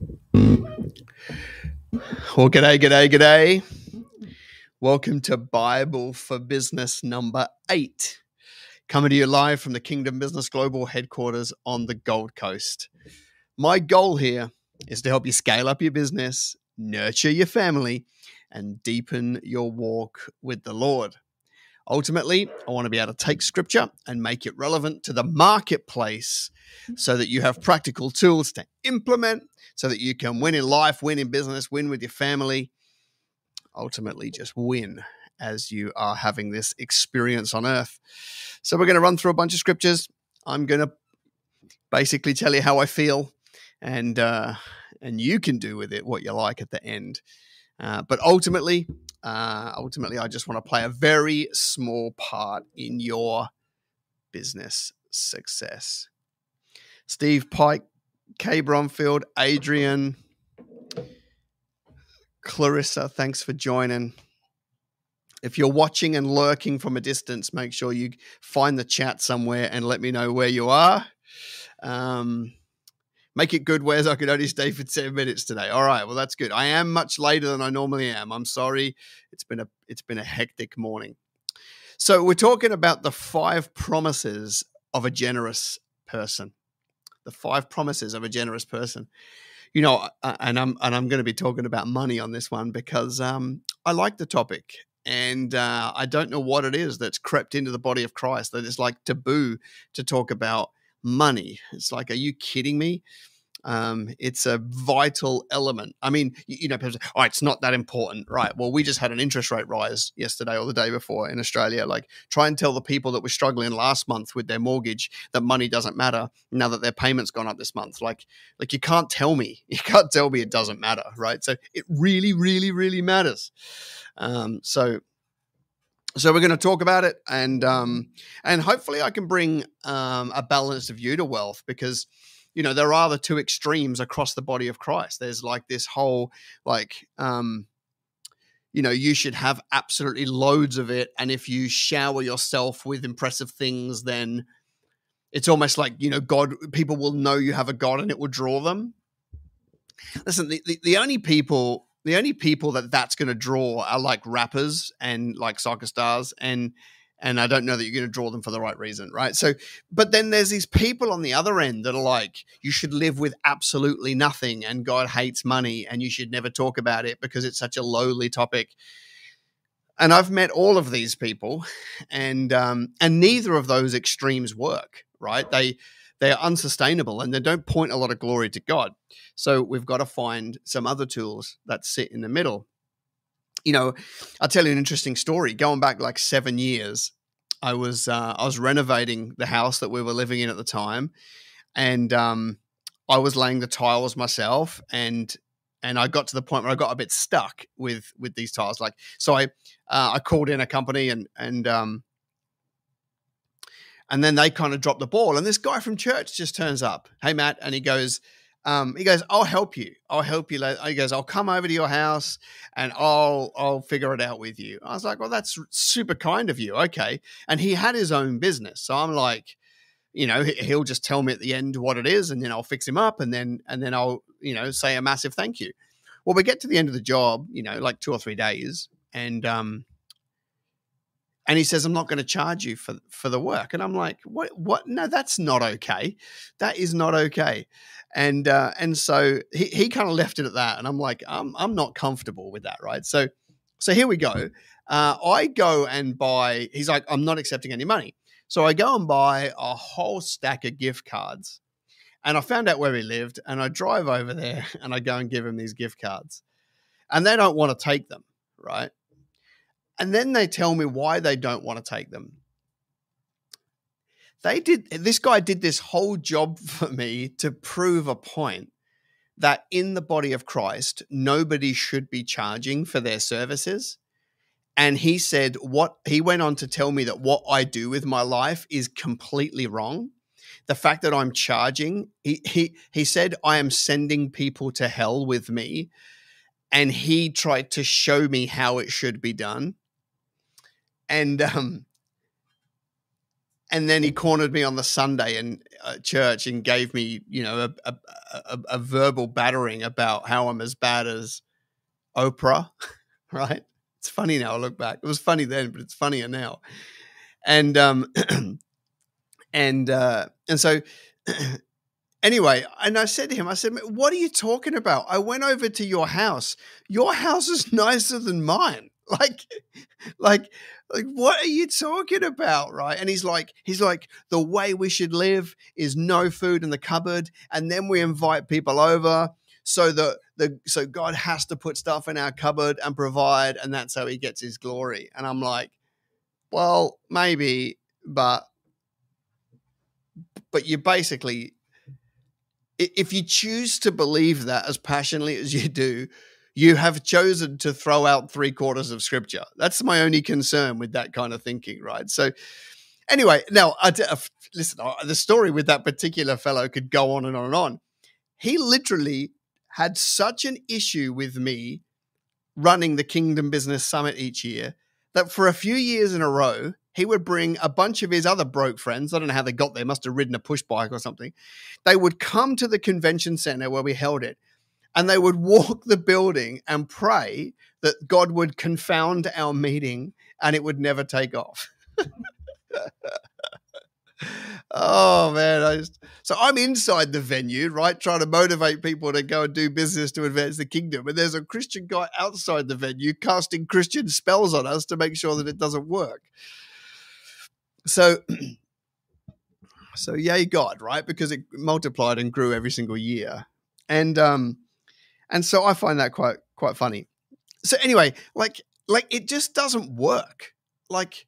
Hmm. Well, g'day, g'day, g'day. Welcome to Bible for Business number eight, coming to you live from the Kingdom Business Global headquarters on the Gold Coast. My goal here is to help you scale up your business, nurture your family, and deepen your walk with the Lord. Ultimately, I want to be able to take scripture and make it relevant to the marketplace so that you have practical tools to implement so that you can win in life, win in business, win with your family, ultimately just win as you are having this experience on earth. So, we're going to run through a bunch of scriptures. I'm going to basically tell you how I feel, and uh, and you can do with it what you like at the end. Uh, but ultimately, uh, ultimately, I just want to play a very small part in your business success. Steve Pike, Kay Bromfield, Adrian, Clarissa, thanks for joining. If you're watching and lurking from a distance, make sure you find the chat somewhere and let me know where you are. Um, make it good, Wes. I could only stay for 10 minutes today. All right, well, that's good. I am much later than I normally am. I'm sorry. It's been a it's been a hectic morning. So we're talking about the five promises of a generous person. The five promises of a generous person you know, and I'm and I'm going to be talking about money on this one because um, I like the topic, and uh, I don't know what it is that's crept into the body of Christ that it's like taboo to talk about money. It's like, are you kidding me? Um, it's a vital element. I mean, you, you know, people say, oh, it's not that important, right? Well, we just had an interest rate rise yesterday or the day before in Australia. Like, try and tell the people that were struggling last month with their mortgage that money doesn't matter now that their payment's gone up this month. Like, like you can't tell me, you can't tell me it doesn't matter, right? So it really, really, really matters. Um, so so we're going to talk about it and um, and hopefully i can bring um, a balanced view to wealth because you know there are the two extremes across the body of christ. There's like this whole like um you know you should have absolutely loads of it and if you shower yourself with impressive things then it's almost like you know god people will know you have a god and it will draw them. Listen the, the, the only people the only people that that's going to draw are like rappers and like soccer stars and and I don't know that you're going to draw them for the right reason, right? So, but then there's these people on the other end that are like, you should live with absolutely nothing, and God hates money, and you should never talk about it because it's such a lowly topic. And I've met all of these people, and um, and neither of those extremes work, right? They they are unsustainable and they don't point a lot of glory to God. So we've got to find some other tools that sit in the middle you know, I'll tell you an interesting story. Going back like seven years, I was uh, I was renovating the house that we were living in at the time, and um, I was laying the tiles myself, and and I got to the point where I got a bit stuck with with these tiles. Like, so I uh, I called in a company and and um, and then they kind of dropped the ball, and this guy from church just turns up. Hey Matt, and he goes um, he goes, "I'll help you. I'll help you." He goes, "I'll come over to your house and I'll I'll figure it out with you." I was like, "Well, that's super kind of you." Okay, and he had his own business, so I'm like, you know, he'll just tell me at the end what it is, and then I'll fix him up, and then and then I'll you know say a massive thank you. Well, we get to the end of the job, you know, like two or three days, and um, and he says i'm not going to charge you for for the work and i'm like what what no that's not okay that is not okay and uh and so he, he kind of left it at that and i'm like i'm i'm not comfortable with that right? So so here we go. Uh i go and buy he's like i'm not accepting any money. So i go and buy a whole stack of gift cards and i found out where he lived and i drive over there and i go and give him these gift cards and they don't want to take them right? And then they tell me why they don't want to take them. They did, this guy did this whole job for me to prove a point that in the body of Christ, nobody should be charging for their services. And he said, what he went on to tell me that what I do with my life is completely wrong. The fact that I'm charging, he, he, he said, I am sending people to hell with me. And he tried to show me how it should be done and um and then he cornered me on the Sunday in uh, church and gave me, you know, a, a, a, verbal battering about how I'm as bad as Oprah, right? It's funny now. I look back. It was funny then, but it's funnier now. And um, and uh, and so anyway, and I said to him, I said, "What are you talking about? I went over to your house. Your house is nicer than mine. Like, like." like what are you talking about right and he's like he's like the way we should live is no food in the cupboard and then we invite people over so that the so god has to put stuff in our cupboard and provide and that's how he gets his glory and i'm like well maybe but but you basically if you choose to believe that as passionately as you do you have chosen to throw out three quarters of scripture. That's my only concern with that kind of thinking, right? So, anyway, now I, uh, listen. Uh, the story with that particular fellow could go on and on and on. He literally had such an issue with me running the Kingdom Business Summit each year that for a few years in a row, he would bring a bunch of his other broke friends. I don't know how they got there, must have ridden a push bike or something. They would come to the convention center where we held it and they would walk the building and pray that God would confound our meeting and it would never take off. oh man, I just so I'm inside the venue, right, trying to motivate people to go and do business to advance the kingdom, and there's a Christian guy outside the venue casting Christian spells on us to make sure that it doesn't work. So, so yay God, right? Because it multiplied and grew every single year, and um, and so I find that quite quite funny. So anyway, like like it just doesn't work. Like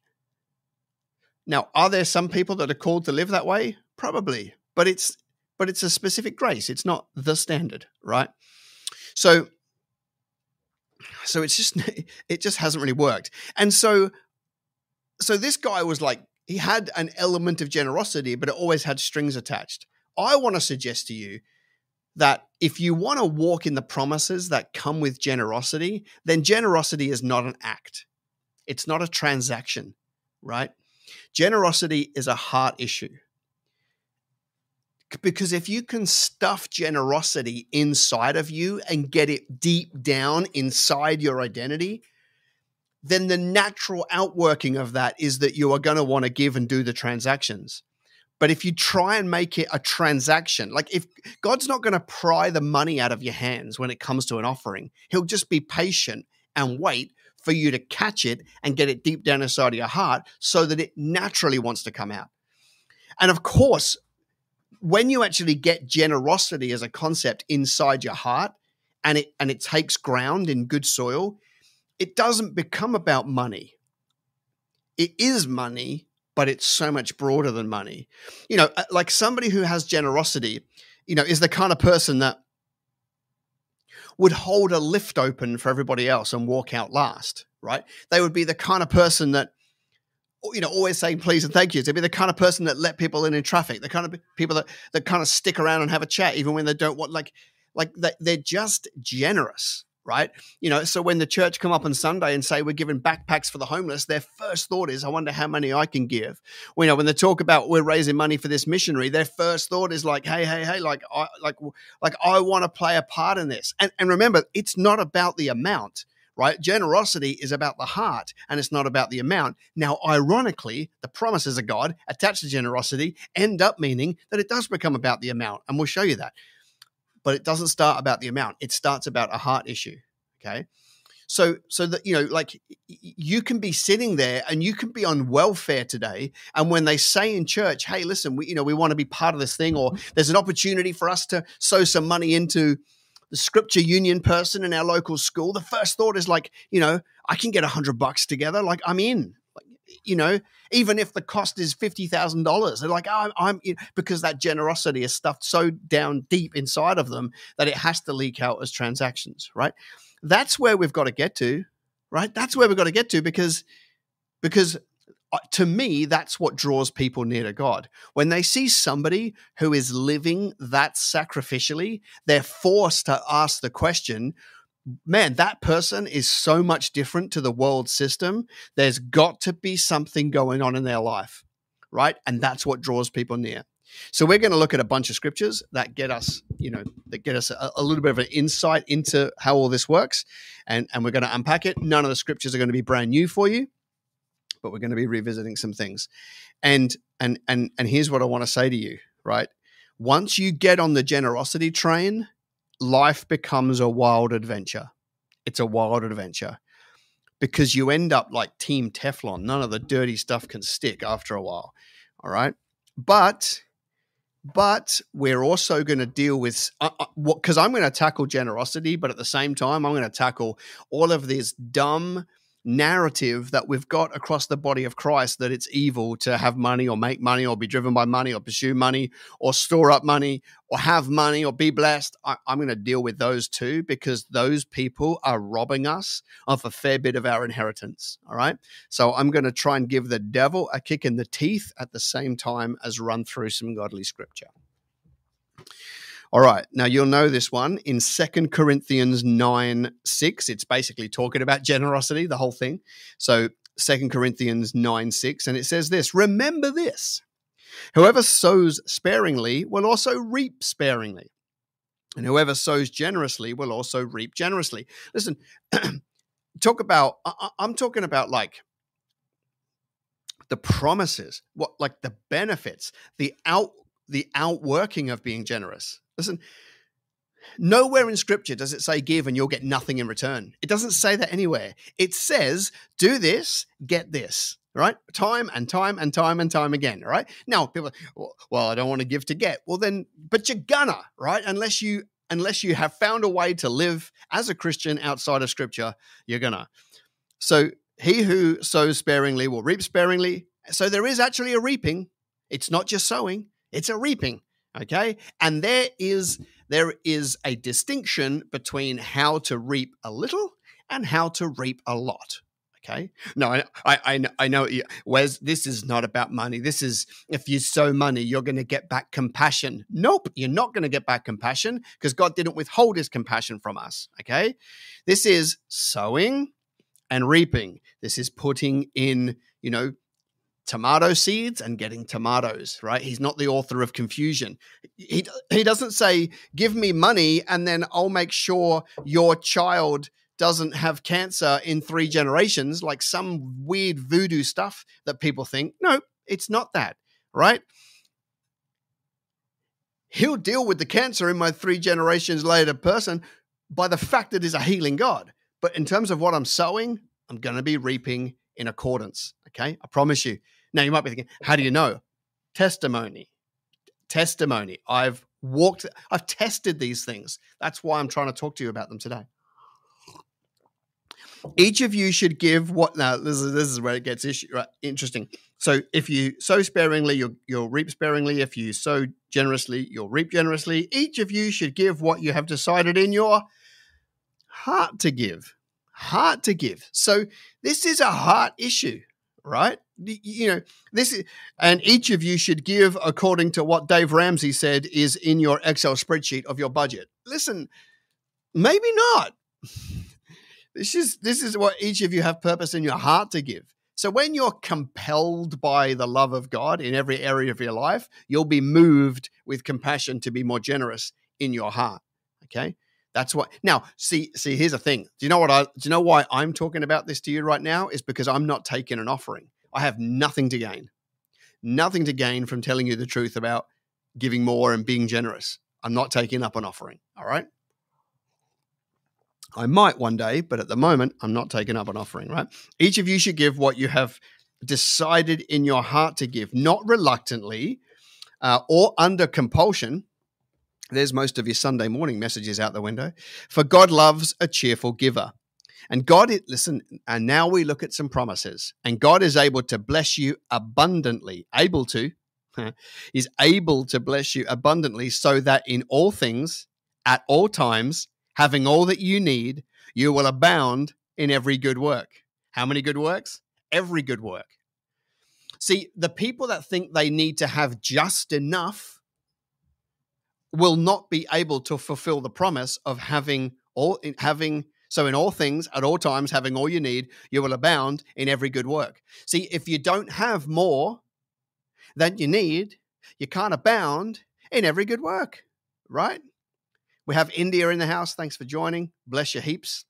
now, are there some people that are called to live that way? Probably, but it's but it's a specific grace. It's not the standard, right? So so it's just it just hasn't really worked. And so so this guy was like he had an element of generosity, but it always had strings attached. I want to suggest to you that if you want to walk in the promises that come with generosity, then generosity is not an act. It's not a transaction, right? Generosity is a heart issue. Because if you can stuff generosity inside of you and get it deep down inside your identity, then the natural outworking of that is that you are going to want to give and do the transactions. But if you try and make it a transaction, like if God's not going to pry the money out of your hands when it comes to an offering, He'll just be patient and wait for you to catch it and get it deep down inside of your heart so that it naturally wants to come out. And of course, when you actually get generosity as a concept inside your heart and it and it takes ground in good soil, it doesn't become about money. It is money, but it's so much broader than money. You know, uh, like somebody who has generosity, you know, is the kind of person that would hold a lift open for everybody else and walk out last, right? They would be the kind of person that, you know, always saying please and thank yous. They'd be the kind of person that let people in in traffic, the kind of people that, that kind of stick around and have a chat even when they don't want, like, like they're just generous, right? You know, so when the church come up on Sunday and say we're giving backpacks for the homeless, their first thought is, I wonder how many I can give. Well, you know, when they talk about we're raising money for this missionary, their first thought is like, hey, hey, hey, like, I, like, like I want to play a part in this. And, and remember, it's not about the amount. Right? Generosity is about the heart and it's not about the amount. Now, ironically, the promises of God attached to generosity end up meaning that it does become about the amount. And we'll show you that but it doesn't start about the amount. It starts about a heart issue. Okay. So, so that, you know, like you can be sitting there and you can be on welfare today. And when they say in church, hey, listen, we, you know, we want to be part of this thing, or mm-hmm. there's an opportunity for us to sow some money into the scripture union person in our local school, the first thought is like, you know, I can get a hundred bucks together. Like I'm in you know, even if the cost is fifty thousand dollars, they're like, oh, I'm, I'm because that generosity is stuffed so down deep inside of them that it has to leak out as transactions, right? That's where we've got to get to, right? That's where we've got to get to because because uh, to me, that's what draws people near to God. When they see somebody who is living that sacrificially, they're forced to ask the question man, that person is so much different to the world system. There's got to be something going on in their life, right? And that's what draws people near. So we're going to look at a bunch of scriptures that get us, you know, that get us a, a, little bit of an insight into how all this works, and and we're going to unpack it. None of the scriptures are going to be brand new for you, but we're going to be revisiting some things. And and and and here's what I want to say to you, right? Once you get on the generosity train, life becomes a wild adventure. It's a wild adventure because you end up like Team Teflon. None of the dirty stuff can stick after a while. All right. But but we're also going to deal with uh, uh, what because I'm going to tackle generosity, but at the same time, I'm going to tackle all of this dumb narrative that we've got across the body of Christ that it's evil to have money or make money or be driven by money or pursue money or store up money or have money or be blessed. I, am going to deal with those too because those people are robbing us of a fair bit of our inheritance. All right. So I'm going to try and give the devil a kick in the teeth at the same time as run through some godly scripture. All right. Now you'll know this one in Second Corinthians 9 6. It's basically talking about generosity, the whole thing. So Second Corinthians 9 6. And it says this Remember this whoever sows sparingly will also reap sparingly. And whoever sows generously will also reap generously. Listen, talk about, I, I'm talking about like the promises, what like the benefits, the out the outworking of being generous. Listen, nowhere in scripture does it say give and you'll get nothing in return. It doesn't say that anywhere. It says do this, get this, right? Time and time and time and time again, right? Now, people, well, I don't want to give to get. Well, then, but you're gonna, right? Unless you unless you have found a way to live as a Christian outside of scripture, you're gonna. So he who sows sparingly will reap sparingly. So there is actually a reaping. It's not just sowing, it's a reaping okay? And there is there is a distinction between how to reap a little and how to reap a lot okay? No i i, I know wes this is not about money. This is if you sow money you're going to get back compassion. Nope you're not going to get back compassion because god didn't withhold his compassion from us okay? This is sowing and reaping. This is putting in you know tomato seeds and getting tomatoes, right? He's not the author of confusion. He, he doesn't say, give me money and then I'll make sure your child doesn't have cancer in three generations, like some weird voodoo stuff that people think. No, it's not that, right? He'll deal with the cancer in my three generations later person by the fact that he's a healing God. But in terms of what I'm sowing, I'm going to be reaping in accordance. Okay. I promise you. Now, you might be thinking, how do you know? Testimony. Testimony. I've walked, I've tested these things. That's why I'm trying to talk to you about them today. Each of you should give what now this is this is where it gets issue, right, interesting. So if you sow sparingly, you'll you'll reap sparingly. If you sow generously, you'll reap generously. Each of you should give what you have decided in your heart to give. Heart to give. So this is a heart issue, right? you know this is and each of you should give according to what dave ramsey said is in your excel spreadsheet of your budget. Listen maybe not. This is this is what each of you have purpose in your heart to give. So when you're compelled by the love of god in every area of your life you'll be moved with compassion to be more generous in your heart okay that's what now see see here's the thing do you know what i do you know why i'm talking about this to you right now is because i'm not taking an offering I have nothing to gain. Nothing to gain from telling you the truth about giving more and being generous. I'm not taking up an offering. All right. I might one day, but at the moment, I'm not taking up an offering, right? Each of you should give what you have decided in your heart to give, not reluctantly uh, or under compulsion. There's most of your Sunday morning messages out the window. For God loves a cheerful giver. And God, listen, and now we look at some promises. And God is able to bless you abundantly, able to, is able to bless you abundantly so that in all things, at all times, having all that you need, you will abound in every good work. How many good works? Every good work. See, the people that think they need to have just enough will not be able to fulfill the promise of having all having so, in all things, at all times, having all you need, you will abound in every good work. See, if you don't have more, than you need, you can't abound in every good work, right? We have India in the house. Thanks for joining. Bless your heaps.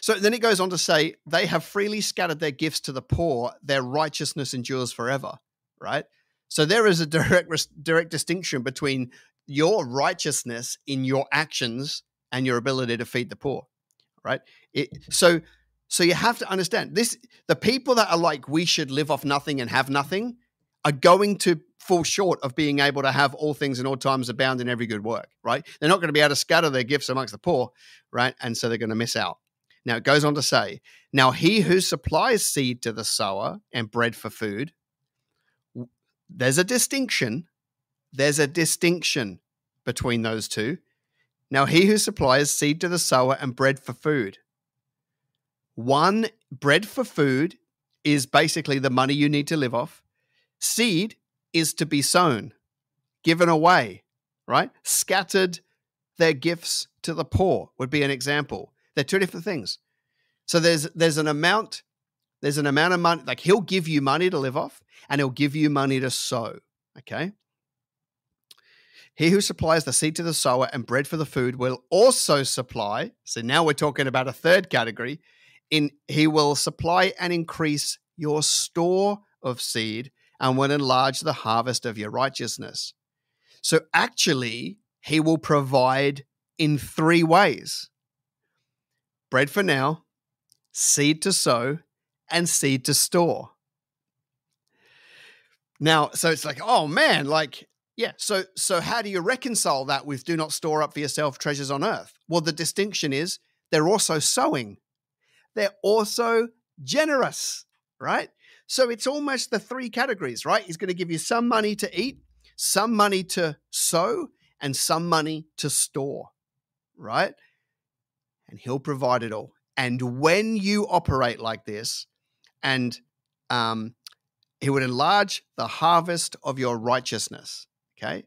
So then it goes on to say, they have freely scattered their gifts to the poor, their righteousness endures forever, right? So there is a direct direct distinction between your righteousness in your actions and your ability to feed the poor, right? It, so so you have to understand this the people that are like we should live off nothing and have nothing are going to fall short of being able to have all things in all times abound in every good work, right? They're not going to be able to scatter their gifts amongst the poor, right? And so they're going to miss out. Now it goes on to say, now he who supplies seed to the sower and bread for food, there's a distinction. There's a distinction between those two. Now he who supplies seed to the sower and bread for food. One, bread for food is basically the money you need to live off. Seed is to be sown, given away, right? Scattered their gifts to the poor would be an example. They're two different things. So there's there's an amount there's an amount of money like he'll give you money to live off and he'll give you money to sow, okay? He who supplies the seed to the sower and bread for the food will also supply. So now we're talking about a third category. In he will supply and increase your store of seed and will enlarge the harvest of your righteousness. So actually, he will provide in three ways bread for now, seed to sow, and seed to store. Now, so it's like, oh man, like, yeah. So, so how do you reconcile that with do not store up for yourself treasures on earth? Well, the distinction is they're also sowing, they're also generous, right? So it's almost the three categories, right? He's going to give you some money to eat, some money to sow, and some money to store, right? And he'll provide it all. And when you operate like this, and um, he would enlarge the harvest of your righteousness. Okay.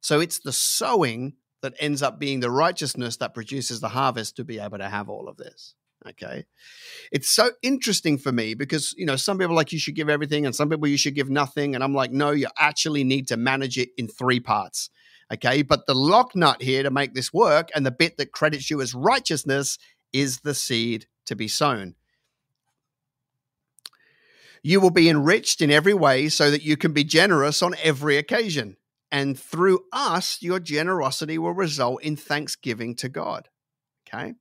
So it's the sowing that ends up being the righteousness that produces the harvest to be able to have all of this. Okay. It's so interesting for me because, you know, some people like you should give everything and some people you should give nothing. And I'm like, no, you actually need to manage it in three parts. Okay. But the lock nut here to make this work and the bit that credits you as righteousness is the seed to be sown. You will be enriched in every way so that you can be generous on every occasion. And through us, your generosity will result in thanksgiving to God. Okay.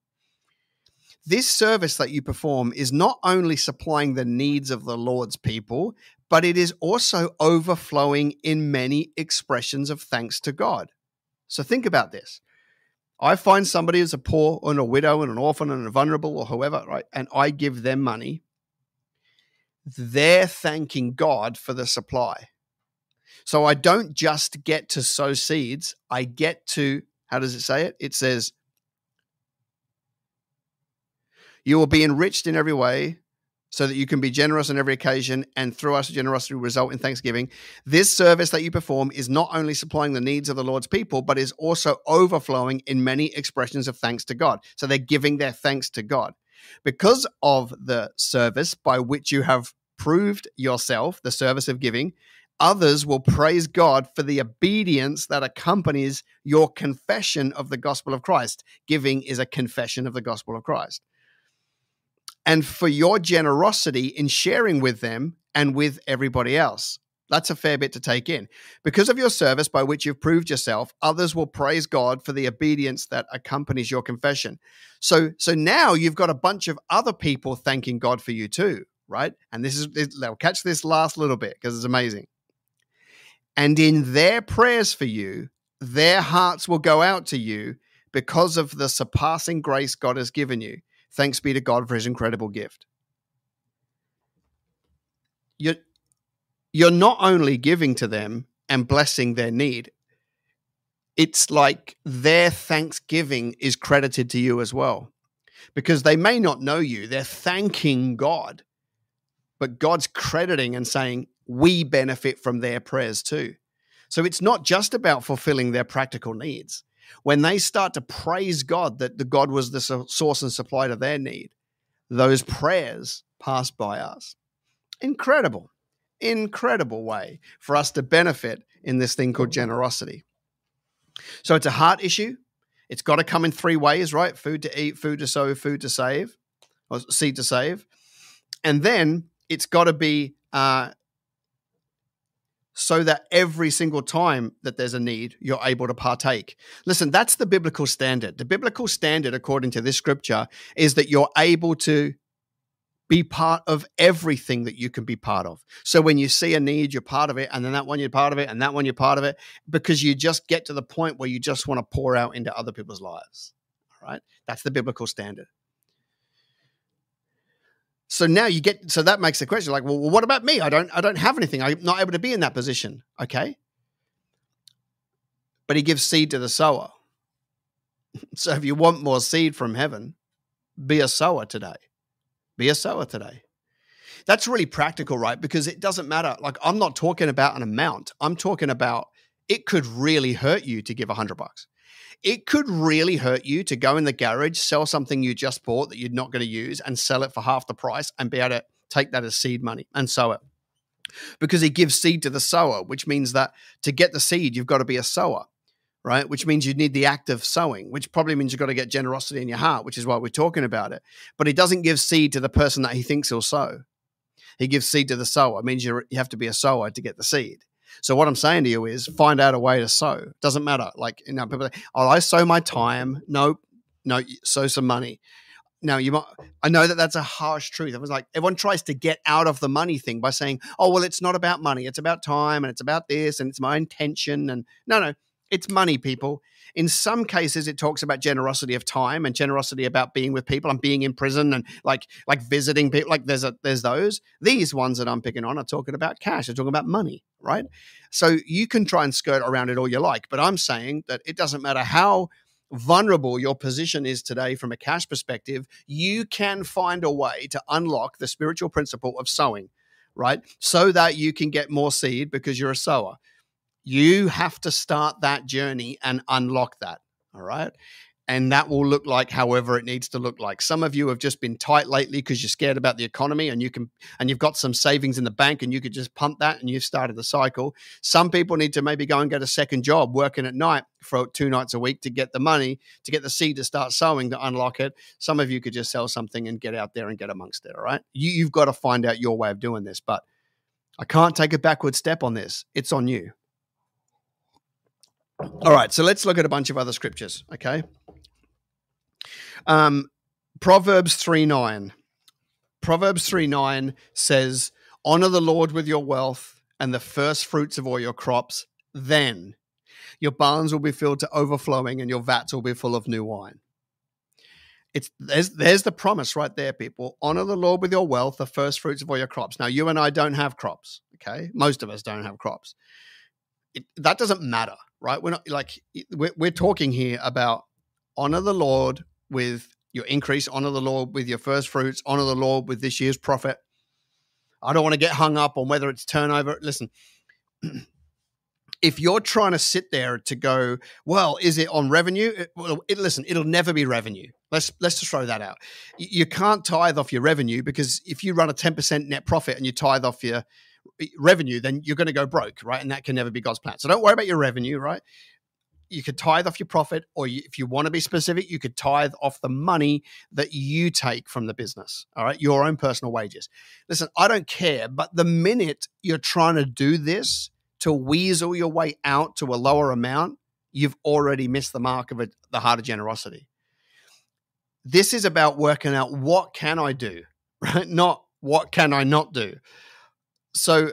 This service that you perform is not only supplying the needs of the Lord's people, but it is also overflowing in many expressions of thanks to God. So think about this. I find somebody who's a poor and a widow and an orphan and a vulnerable or whoever, right? And I give them money. They're thanking God for the supply. So I don't just get to sow seeds, I get to, how does it say it? It says, You will be enriched in every way so that you can be generous on every occasion and through us generosity result in thanksgiving. This service that you perform is not only supplying the needs of the Lord's people, but is also overflowing in many expressions of thanks to God. So they're giving their thanks to God. Because of the service by which you have proved yourself, the service of giving, others will praise God for the obedience that accompanies your confession of the gospel of Christ. Giving is a confession of the gospel of Christ and for your generosity in sharing with them and with everybody else. That's a fair bit to take in. Because of your service by which you've proved yourself, others will praise God for the obedience that accompanies your confession. So so now you've got a bunch of other people thanking God for you too, right? And this is they'll catch this last little bit because it's amazing. And in their prayers for you, their hearts will go out to you because of the surpassing grace God has given you. Thanks be to God for his incredible gift. You're, you're not only giving to them and blessing their need, it's like their thanksgiving is credited to you as well. Because they may not know you, they're thanking God, but God's crediting and saying, we benefit from their prayers too. So it's not just about fulfilling their practical needs, when they start to praise God that the God was the source and supply to their need, those prayers pass by us. Incredible. Incredible way for us to benefit in this thing called generosity. So it's a heart issue. It's got to come in three ways, right? Food to eat, food to sow, food to save, or seed to save. And then it's got to be uh, so that every single time that there's a need, you're able to partake. Listen, that's the biblical standard. The biblical standard, according to this scripture, is that you're able to be part of everything that you can be part of. So when you see a need, you're part of it, and then that one you're part of it, and that one you're part of it, because you just get to the point where you just want to pour out into other people's lives. All right. That's the biblical standard. So now you get so that makes the question like, well, what about me? I don't I don't have anything. I'm not able to be in that position. Okay. But he gives seed to the sower. So if you want more seed from heaven, be a sower today. Be a sower today. That's really practical, right? Because it doesn't matter. Like I'm not talking about an amount. I'm talking about it could really hurt you to give a hundred bucks it could really hurt you to go in the garage, sell something you just bought that you're not going to use, and sell it for half the price and be able to take that as seed money and sow it. Because he gives seed to the sower, which means that to get the seed, you've got to be a sower, right? Which means you need the act of sowing, which probably means you've got to get generosity in your heart, which is why we're talking about it. But he doesn't give seed to the person that he thinks he'll sow. He gives seed to the sower. It means you have to be a sower to get the seed. So what I'm saying to you is find out a way to sow. Doesn't matter. Like you know, people, say, oh, I sow my time. No, no, sow some money. Now you might. I know that that's a harsh truth. It was like everyone tries to get out of the money thing by saying, "Oh, well, it's not about money. It's about time, and it's about this, and it's my intention." And no, no, it's money, people. In some cases, it talks about generosity of time and generosity about being with people and being in prison and like like visiting people. Like there's a there's those. These ones that I'm picking on are talking about cash. They're talking about money, right? So you can try and skirt around it all you like, but I'm saying that it doesn't matter how vulnerable your position is today from a cash perspective, you can find a way to unlock the spiritual principle of sowing, right? So that you can get more seed because you're a sower. You have to start that journey and unlock that. All right? And that will look like however it needs to look like. Some of you have just been tight lately because you're scared about the economy and you can and you've got some savings in the bank and you could just pump that and you've started the cycle. Some people need to maybe go and get a second job working at night for two nights a week to get the money to get the seed to start sowing to unlock it. Some of you could just sell something and get out there and get amongst it all right? You, you've got to find out your way of doing this but i can't take a backward step on this. It's on you all right, so let's look at a bunch of other scriptures, okay? Um, Proverbs 3 9. Proverbs 3 9 says, Honor the Lord with your wealth and the first fruits of all your crops. Then your barns will be filled to overflowing and your vats will be full of new wine. It's there's there's the promise right there, people. Honor the Lord with your wealth, the first fruits of all your crops. Now, you and I don't have crops, okay? Most of us don't have crops. It, that doesn't matter, right? We're not like we're, we're talking here about honor the Lord with your increase, honor the Lord with your first fruits, honor the Lord with this year's profit. I don't want to get hung up on whether it's turnover. Listen, if you're trying to sit there to go, well, is it on revenue? It, well, it, listen, it'll never be revenue. Let's let's just throw that out. You can't tithe off your revenue because if you run a 10% net profit and you tithe off your revenue, then you're going to go broke, right? And that can never be God's plan. So don't worry about your revenue, right? you could tithe off your profit, or you, if you want to be specific, you could tithe off the money that you take from the business. All right, your own personal wages. Listen, I don't care, but the minute you're trying to do this to weasel your way out to a lower amount, you've already missed the mark of it, the heart of generosity. This is about working out what can I do, right? Not what can I not do. So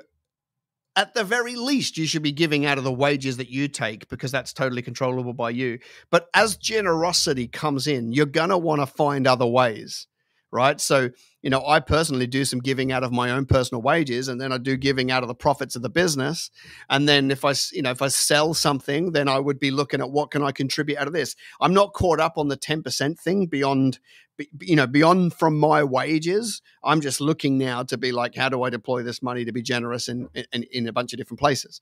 at the very least, you should be giving out of the wages that you take because that's totally controllable by you. But as generosity comes in, you're going to want to find other ways, right? So, you know, I personally do some giving out of my own personal wages and then I do giving out of the profits of the business. And then if I, you know, if I sell something, then I would be looking at what can I contribute out of this. I'm not caught up on the 10% thing beyond you know beyond from my wages i'm just looking now to be like how do i deploy this money to be generous in in, in a bunch of different places?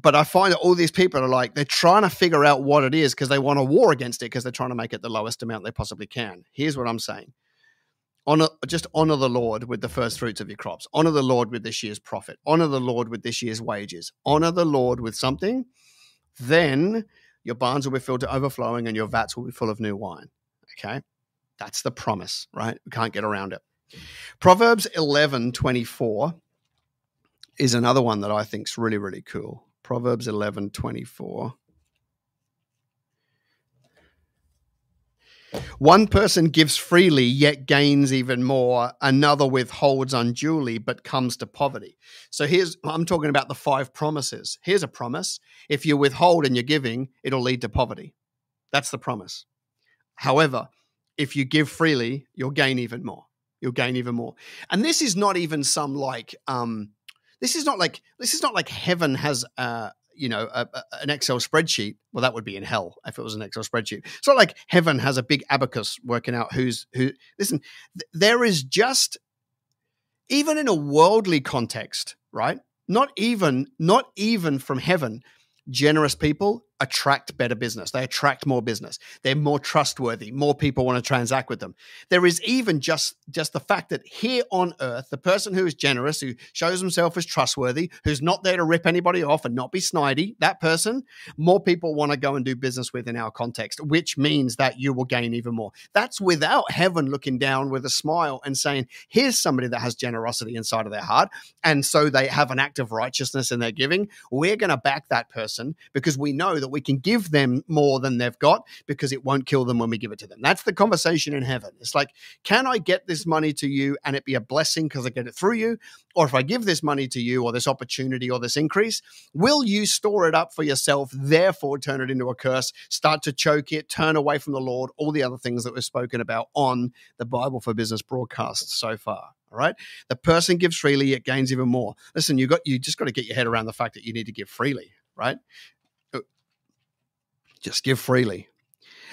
But i find that all these people are like they're trying to figure out what it is because they want a war against it because they're trying to make it the lowest amount they possibly can. Here's what i'm saying. Honor just honor the lord with the first fruits of your crops. Honor the lord with this year's profit. Honor the lord with this year's wages. Honor the lord with something. Then your barns will be filled to overflowing and your vats will be full of new wine. Okay that's the promise right we can't get around it proverbs 11 24 is another one that i think is really really cool proverbs 11 24 One person gives freely, yet gains even more. Another withholds unduly, but comes to poverty. So here's, I'm talking about the five promises. Here's a promise. If you withhold and you're giving, it'll lead to poverty. That's the promise. However, if you give freely, you'll gain even more. You'll gain even more. And this is not even some like, um, this is not like this is not like heaven has uh, you know a, a, an excel spreadsheet well that would be in hell if it was an excel spreadsheet it's not like heaven has a big abacus working out who's who listen th- there is just even in a worldly context right not even not even from heaven generous people attract better business. They attract more business. They're more trustworthy. More people want to transact with them. There is even just just the fact that here on earth, the person who is generous, who shows himself as trustworthy, who's not there to rip anybody off and not be snidey, that person, more people want to go and do business with in our context, which means that you will gain even more. That's without heaven looking down with a smile and saying, "Here's somebody that has generosity inside of their heart, and so they have an act of righteousness in their giving. We're going to back that person because we know that we can give them more than they've got because it won't kill them when we give it to them. That's the conversation in heaven. It's like, can I get this money to you and it be a blessing because I get it through you? Or if I give this money to you or this opportunity or this increase, will you store it up for yourself, therefore turn it into a curse, start to choke it, turn away from the Lord, all the other things that we've spoken about on the Bible for Business broadcast so far? All right. The person gives freely, it gains even more. Listen, you got you just got to get your head around the fact that you need to give freely, right? Just give freely.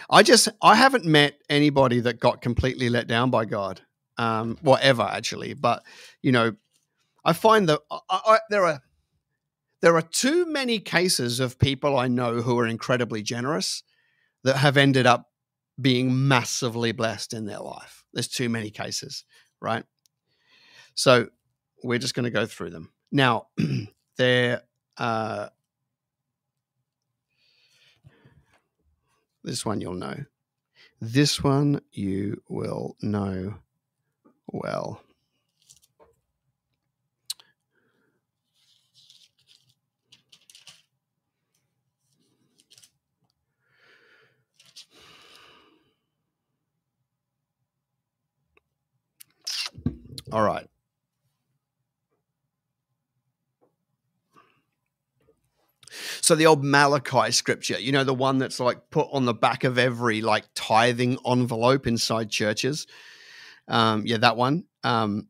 I just I haven't met anybody that got completely let down by God, um, whatever actually. But you know, I find that I, I, there are there are too many cases of people I know who are incredibly generous that have ended up being massively blessed in their life. There's too many cases, right? So we're just going to go through them now. there. Uh, This one you'll know. This one you will know well. All right. So the old Malachi scripture, you know, the one that's like put on the back of every like tithing envelope inside churches. Um, yeah, that one. Um,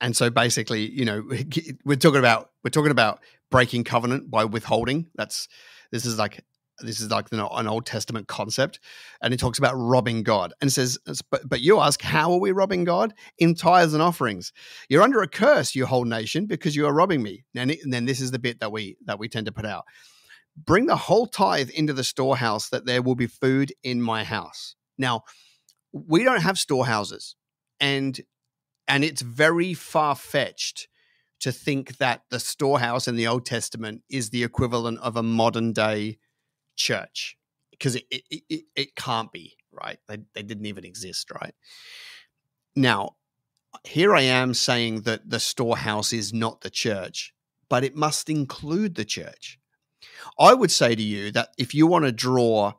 and so basically, you know, we're talking about we're talking about breaking covenant by withholding. That's this is like this is like an Old Testament concept, and it talks about robbing God, and says, but, but you ask, how are we robbing God in tithes and offerings? You're under a curse, you whole nation, because you are robbing me. And, it, and then this is the bit that we that we tend to put out: bring the whole tithe into the storehouse, that there will be food in my house. Now, we don't have storehouses, and and it's very far fetched to think that the storehouse in the Old Testament is the equivalent of a modern day church because it, it, it, it can't be right they, they didn't even exist right now here i am saying that the storehouse is not the church but it must include the church i would say to you that if you want to draw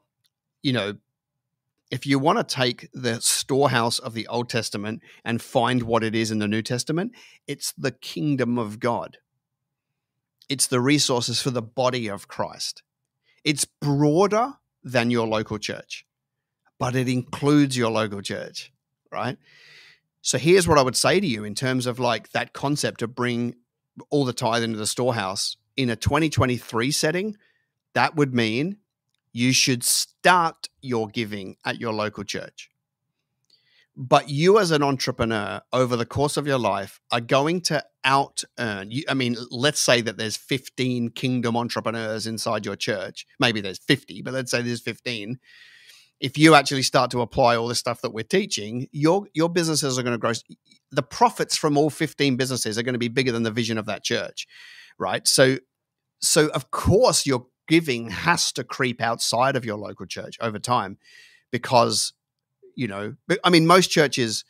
you know if you want to take the storehouse of the Old Testament and find what it is in the New Testament, it's the kingdom of God. It's the resources for the body of Christ. It's broader than your local church, but it includes your local church, right? So here's what I would say to you in terms of like that concept of bring all the tithe into the storehouse in a 2023 setting. That would mean you should start your giving at your local church. But you, as an entrepreneur, over the course of your life, are going to out earn. I mean, let's say that there's 15 kingdom entrepreneurs inside your church. Maybe there's 50, but let's say there's 15. if you actually start to apply all the stuff that we're teaching, your your businesses are going to grow. The profits from all 15 businesses are going to be bigger than the vision of that church, right? So, so of course your giving has to creep outside of your local church over time, because you know, I mean, most churches.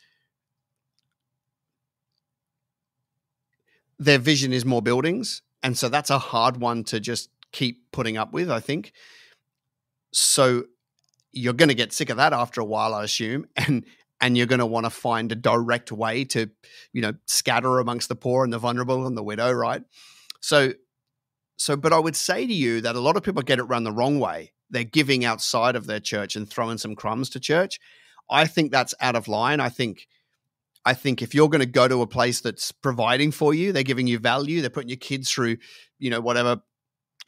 Their vision is more buildings. And so that's a hard one to just keep putting up with, I think. So you're going to get sick of that after a while, I assume, and and you're going to want to find a direct way to, you know, scatter amongst the poor and the vulnerable and the widow, right? So, so, but I would say to you that a lot of people get it run the wrong way. They're giving outside of their church and throwing some crumbs to church. I think that's out of line. I think, I think if you're going to go to a place that's providing for you, they're giving you value, they're putting your kids through, you know, whatever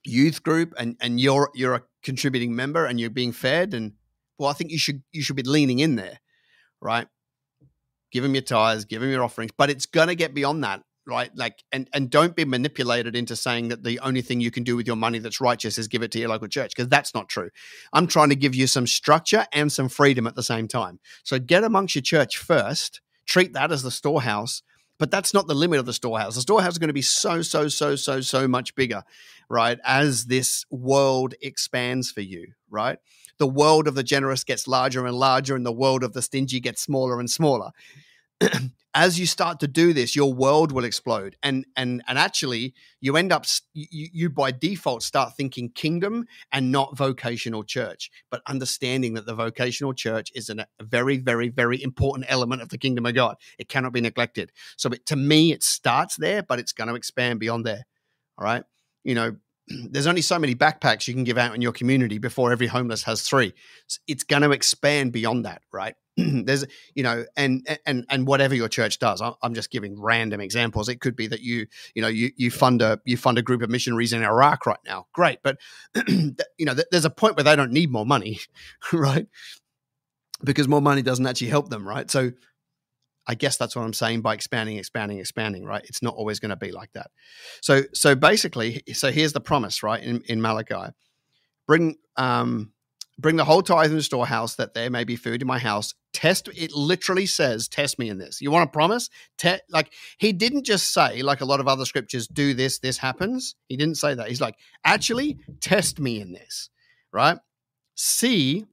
youth group and and you're you're a contributing member and you're being fed and well i think you should you should be leaning in there right give them your tithes give them your offerings but it's going to get beyond that right like and and don't be manipulated into saying that the only thing you can do with your money that's righteous is give it to your local church because that's not true i'm trying to give you some structure and some freedom at the same time so get amongst your church first treat that as the storehouse but that's not the limit of the storehouse. The storehouse is going to be so, so, so, so, so much bigger, right? As this world expands for you, right? The world of the generous gets larger and larger, and the world of the stingy gets smaller and smaller. as you start to do this, your world will explode, and and and actually, you end up you, you by default start thinking kingdom and not vocational church, but understanding that the vocational church is an, a very very very important element of the kingdom of God. It cannot be neglected. So, it, to me, it starts there, but it's going to expand beyond there. All right, you know, there's only so many backpacks you can give out in your community before every homeless has three. It's going to expand beyond that, right? there's, you know, and and and whatever your church does. I'm just giving random examples. It could be that you, you know, you you fund a you fund a group of missionaries in Iraq right now. Great, but you know, there's a point where they don't need more money, right? Because more money doesn't actually help them, right? So I guess that's what I'm saying by expanding, expanding, expanding, right? It's not always going to be like that. So, so basically, so here's the promise, right? In, in Malachi, bring, um, bring the whole tithe in the storehouse that there may be food in my house. Test, it literally says, test me in this. You want a promise? Te- like, he didn't just say, like a lot of other scriptures, do this, this happens. He didn't say that. He's like, actually, test me in this, right? See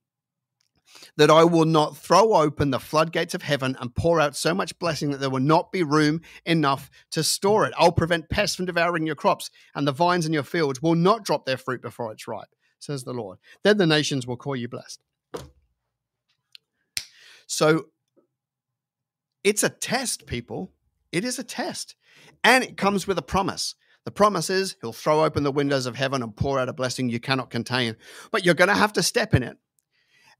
that I will not throw open the floodgates of heaven and pour out so much blessing that there will not be room enough to store it. I'll prevent pests from devouring your crops, and the vines in your fields will not drop their fruit before it's ripe, says the Lord. Then the nations will call you blessed. So it's a test, people. It is a test. And it comes with a promise. The promise is he'll throw open the windows of heaven and pour out a blessing you cannot contain. But you're going to have to step in it.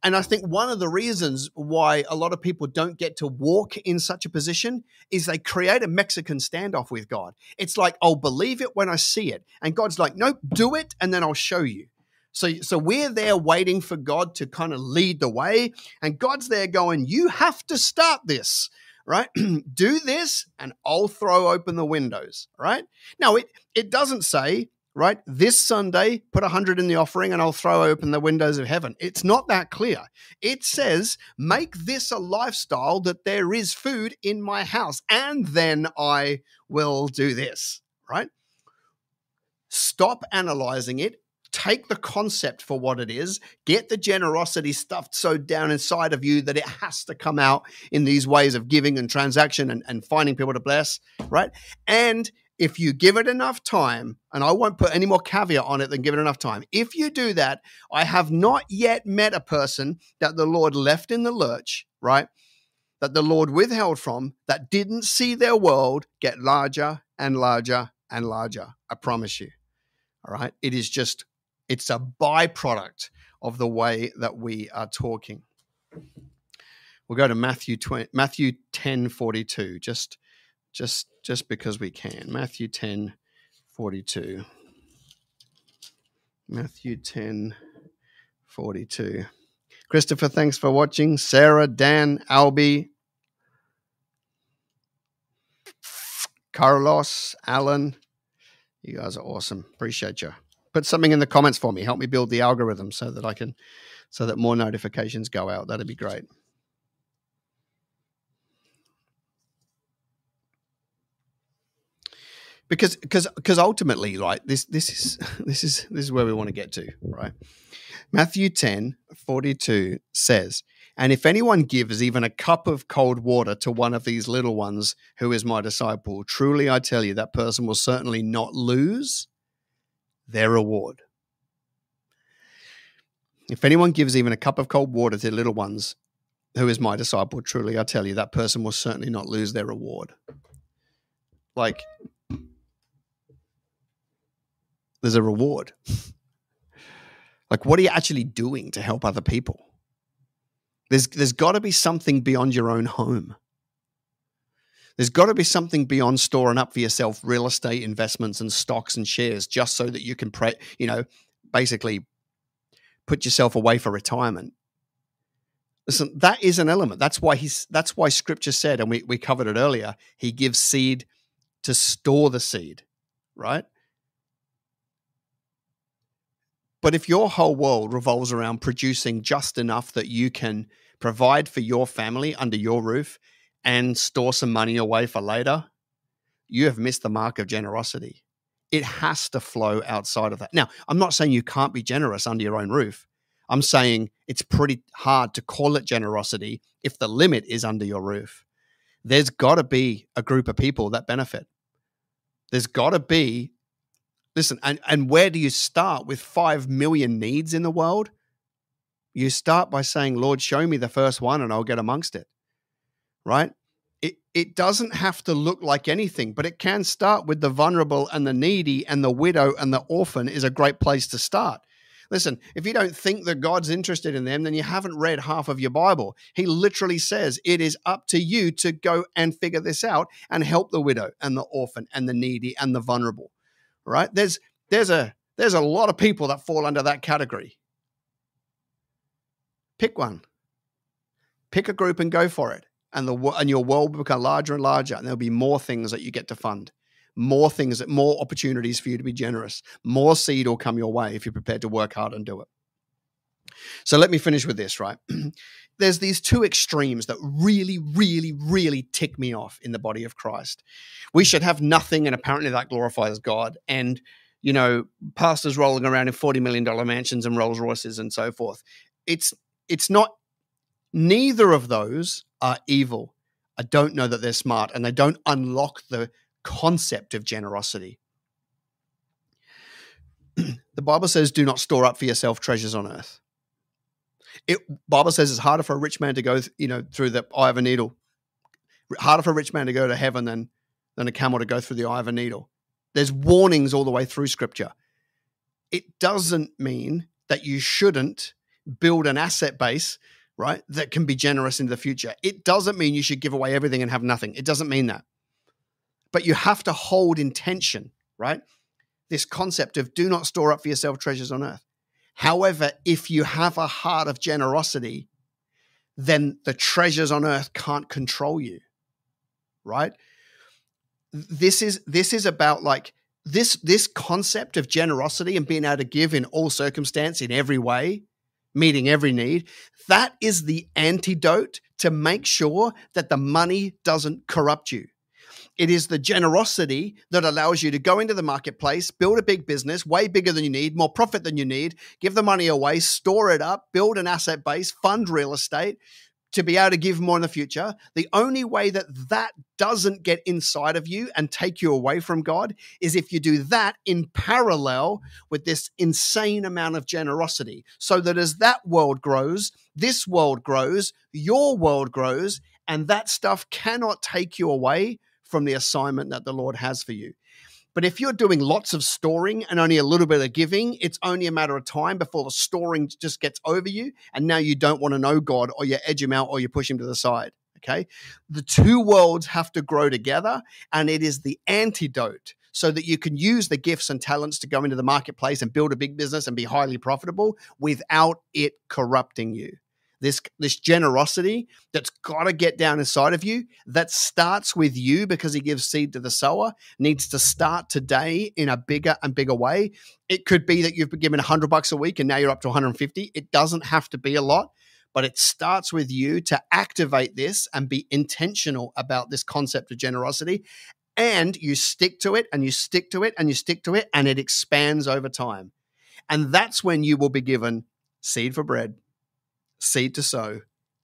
And I think one of the reasons why a lot of people don't get to walk in such a position is they create a Mexican standoff with God. It's like, I'll believe it when I see it. And God's like, nope, do it, and then I'll show you. So, so we're there waiting for God to kind of lead the way. And God's there going, you have to start this right? Do this and I'll throw open the windows, right? Now, it, it doesn't say right? This Sunday, put a hundred in the offering and I'll throw open the windows of heaven. It's not that clear. It says, make this a lifestyle that there is food in my house, and then I will do this, right? Stop analyzing it. Take the concept for what it is. Get the generosity stuffed so down inside of you that it has to come out in these ways of giving and transaction and, and finding people to bless, right? And if you give it enough time, and I won't put any more caveat on it than give it enough time, if you do that, I have not yet met a person that the Lord left in the lurch, right? That the Lord withheld from, that didn't see their world get larger and larger and larger. I promise you. All right. It is just, it's a byproduct of the way that we are talking. We'll go to Matthew 20, Matthew 10 42. Just just just because we can. Matthew 10 42. Matthew 10 42. Christopher, thanks for watching. Sarah, Dan, Albie, Carlos, Alan, you guys are awesome. Appreciate you. Put something in the comments for me. Help me build the algorithm so that I can so that more notifications go out. That'd be great. Because because because ultimately right this this is this is this is where we want to get to right? Matthew 10 42 says and if anyone gives even a cup of cold water to one of these little ones who is my disciple truly i tell you that person will certainly not lose their reward. If anyone gives even a cup of cold water to little ones who is my disciple truly i tell you that person will certainly not lose their reward. Like there's a reward. like, what are you actually doing to help other people? There's, there's got to be something beyond your own home. There's got to be something beyond storing up for yourself real estate investments and stocks and shares just so that you can, pre- you know, basically put yourself away for retirement. Listen, that is an element. That's why he's. That's why Scripture said, and we we covered it earlier. He gives seed to store the seed, right? But if your whole world revolves around producing just enough that you can provide for your family under your roof and store some money away for later, you have missed the mark of generosity. It has to flow outside of that. Now, I'm not saying you can't be generous under your own roof. I'm saying it's pretty hard to call it generosity if the limit is under your roof. There's got to be a group of people that benefit. There's got to be Listen, and, and where do you start with 5 million needs in the world? You start by saying, Lord, show me the first one and I'll get amongst it. Right? It, it doesn't have to look like anything, but it can start with the vulnerable and the needy, and the widow and the orphan is a great place to start. Listen, if you don't think that God's interested in them, then you haven't read half of your Bible. He literally says it is up to you to go and figure this out and help the widow and the orphan and the needy and the vulnerable right? There's there's a there's a lot of people that fall under that category. Pick one. Pick a group and go for it. And the and your world will become larger and larger, and there'll be more things that you get to fund, more things, that more opportunities for you to be generous, more seed will come your way if you're prepared to work hard and do it. So let me finish with this, right? There's these two extremes that really, really, really tick me off in the body of Christ. We should have nothing, and apparently that glorifies God. And, you know, pastors rolling around in $40 million mansions and Rolls Royces and so forth. It's it's not neither of those are evil. I don't know that they're smart and they don't unlock the concept of generosity. the Bible says, do not store up for yourself treasures on earth. It Bible says it's harder for a rich man to go, you know, through the eye of a needle. Harder for a rich man to go to heaven than than a camel to go through the eye of a needle. There's warnings all the way through Scripture. It doesn't mean that you shouldn't build an asset base, right, that can be generous in the future. It doesn't mean you should give away everything and have nothing. It doesn't mean that. But you have to hold intention, right? This concept of do not store up for yourself treasures on earth. However, if you have a heart of generosity, then the treasures on earth can't control you. Right? This is this is about like this this concept of generosity and being able to give in all circumstance in every way, meeting every need. That is the antidote to make sure that the money doesn't corrupt you. It is the generosity that allows you to go into the marketplace, build a big business, way bigger than you need, more profit than you need, give the money away, store it up, build an asset base, fund real estate to be able to give more in the future. The only way that that doesn't get inside of you and take you away from God is if you do that in parallel with this insane amount of generosity. So that as that world grows, this world grows, your world grows, and that stuff cannot take you away from the assignment that the Lord has for you. But if you're doing lots of storing and only a little bit of giving, it's only a matter of time before the storing just gets over you. And now you don't want to know God, or you edge him out, or you push him to the side. Okay. The two worlds have to grow together, and it is the antidote so that you can use the gifts and talents to go into the marketplace and build a big business and be highly profitable without it corrupting you. This this generosity that's got to get down inside of you that starts with you because he gives seed to the sower needs to start today in a bigger and bigger way. It could be that you've been given 100 bucks a week and now you're up to 150 it doesn't have to be a lot but it starts with you to activate this and be intentional about this concept of generosity. And you stick to it and you stick to it and you stick to it and it expands over time. And that's when you will be given seed for bread seed to sow,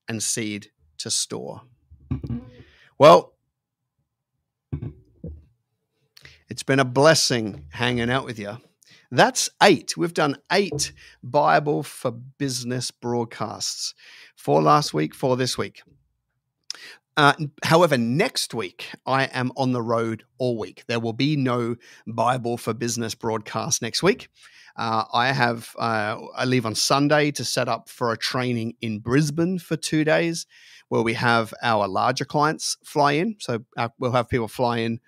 and seed to store. Well, it's been a blessing hanging out with you. That's eight. We've done eight Bible for Business broadcasts. Four last week, four this week. Uh, however, next week I am on the road all week. There will be no Bible for Business broadcast next week. Uh, I have uh, I leave on Sunday to set up for a training in Brisbane for two days, where we have our larger clients fly in. So our, uh, we'll have people fly in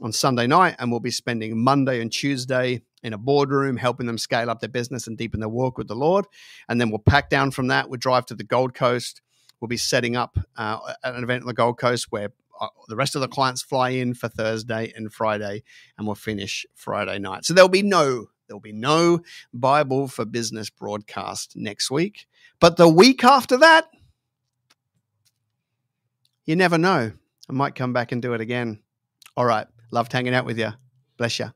on Sunday night, and we'll be spending Monday and Tuesday in a boardroom, helping them scale up their business and deepen their walk with the Lord. And then we'll pack down from that. We'll drive to the Gold Coast. We'll be setting up uh, an event on the Gold Coast where uh, the rest of the clients fly in for Thursday and Friday, and we'll finish Friday night. So there'll be no There'll be no Bible for Business broadcast next week. But the week after that, you never know. I might come back and do it again. All right. Loved hanging out with you. Bless you.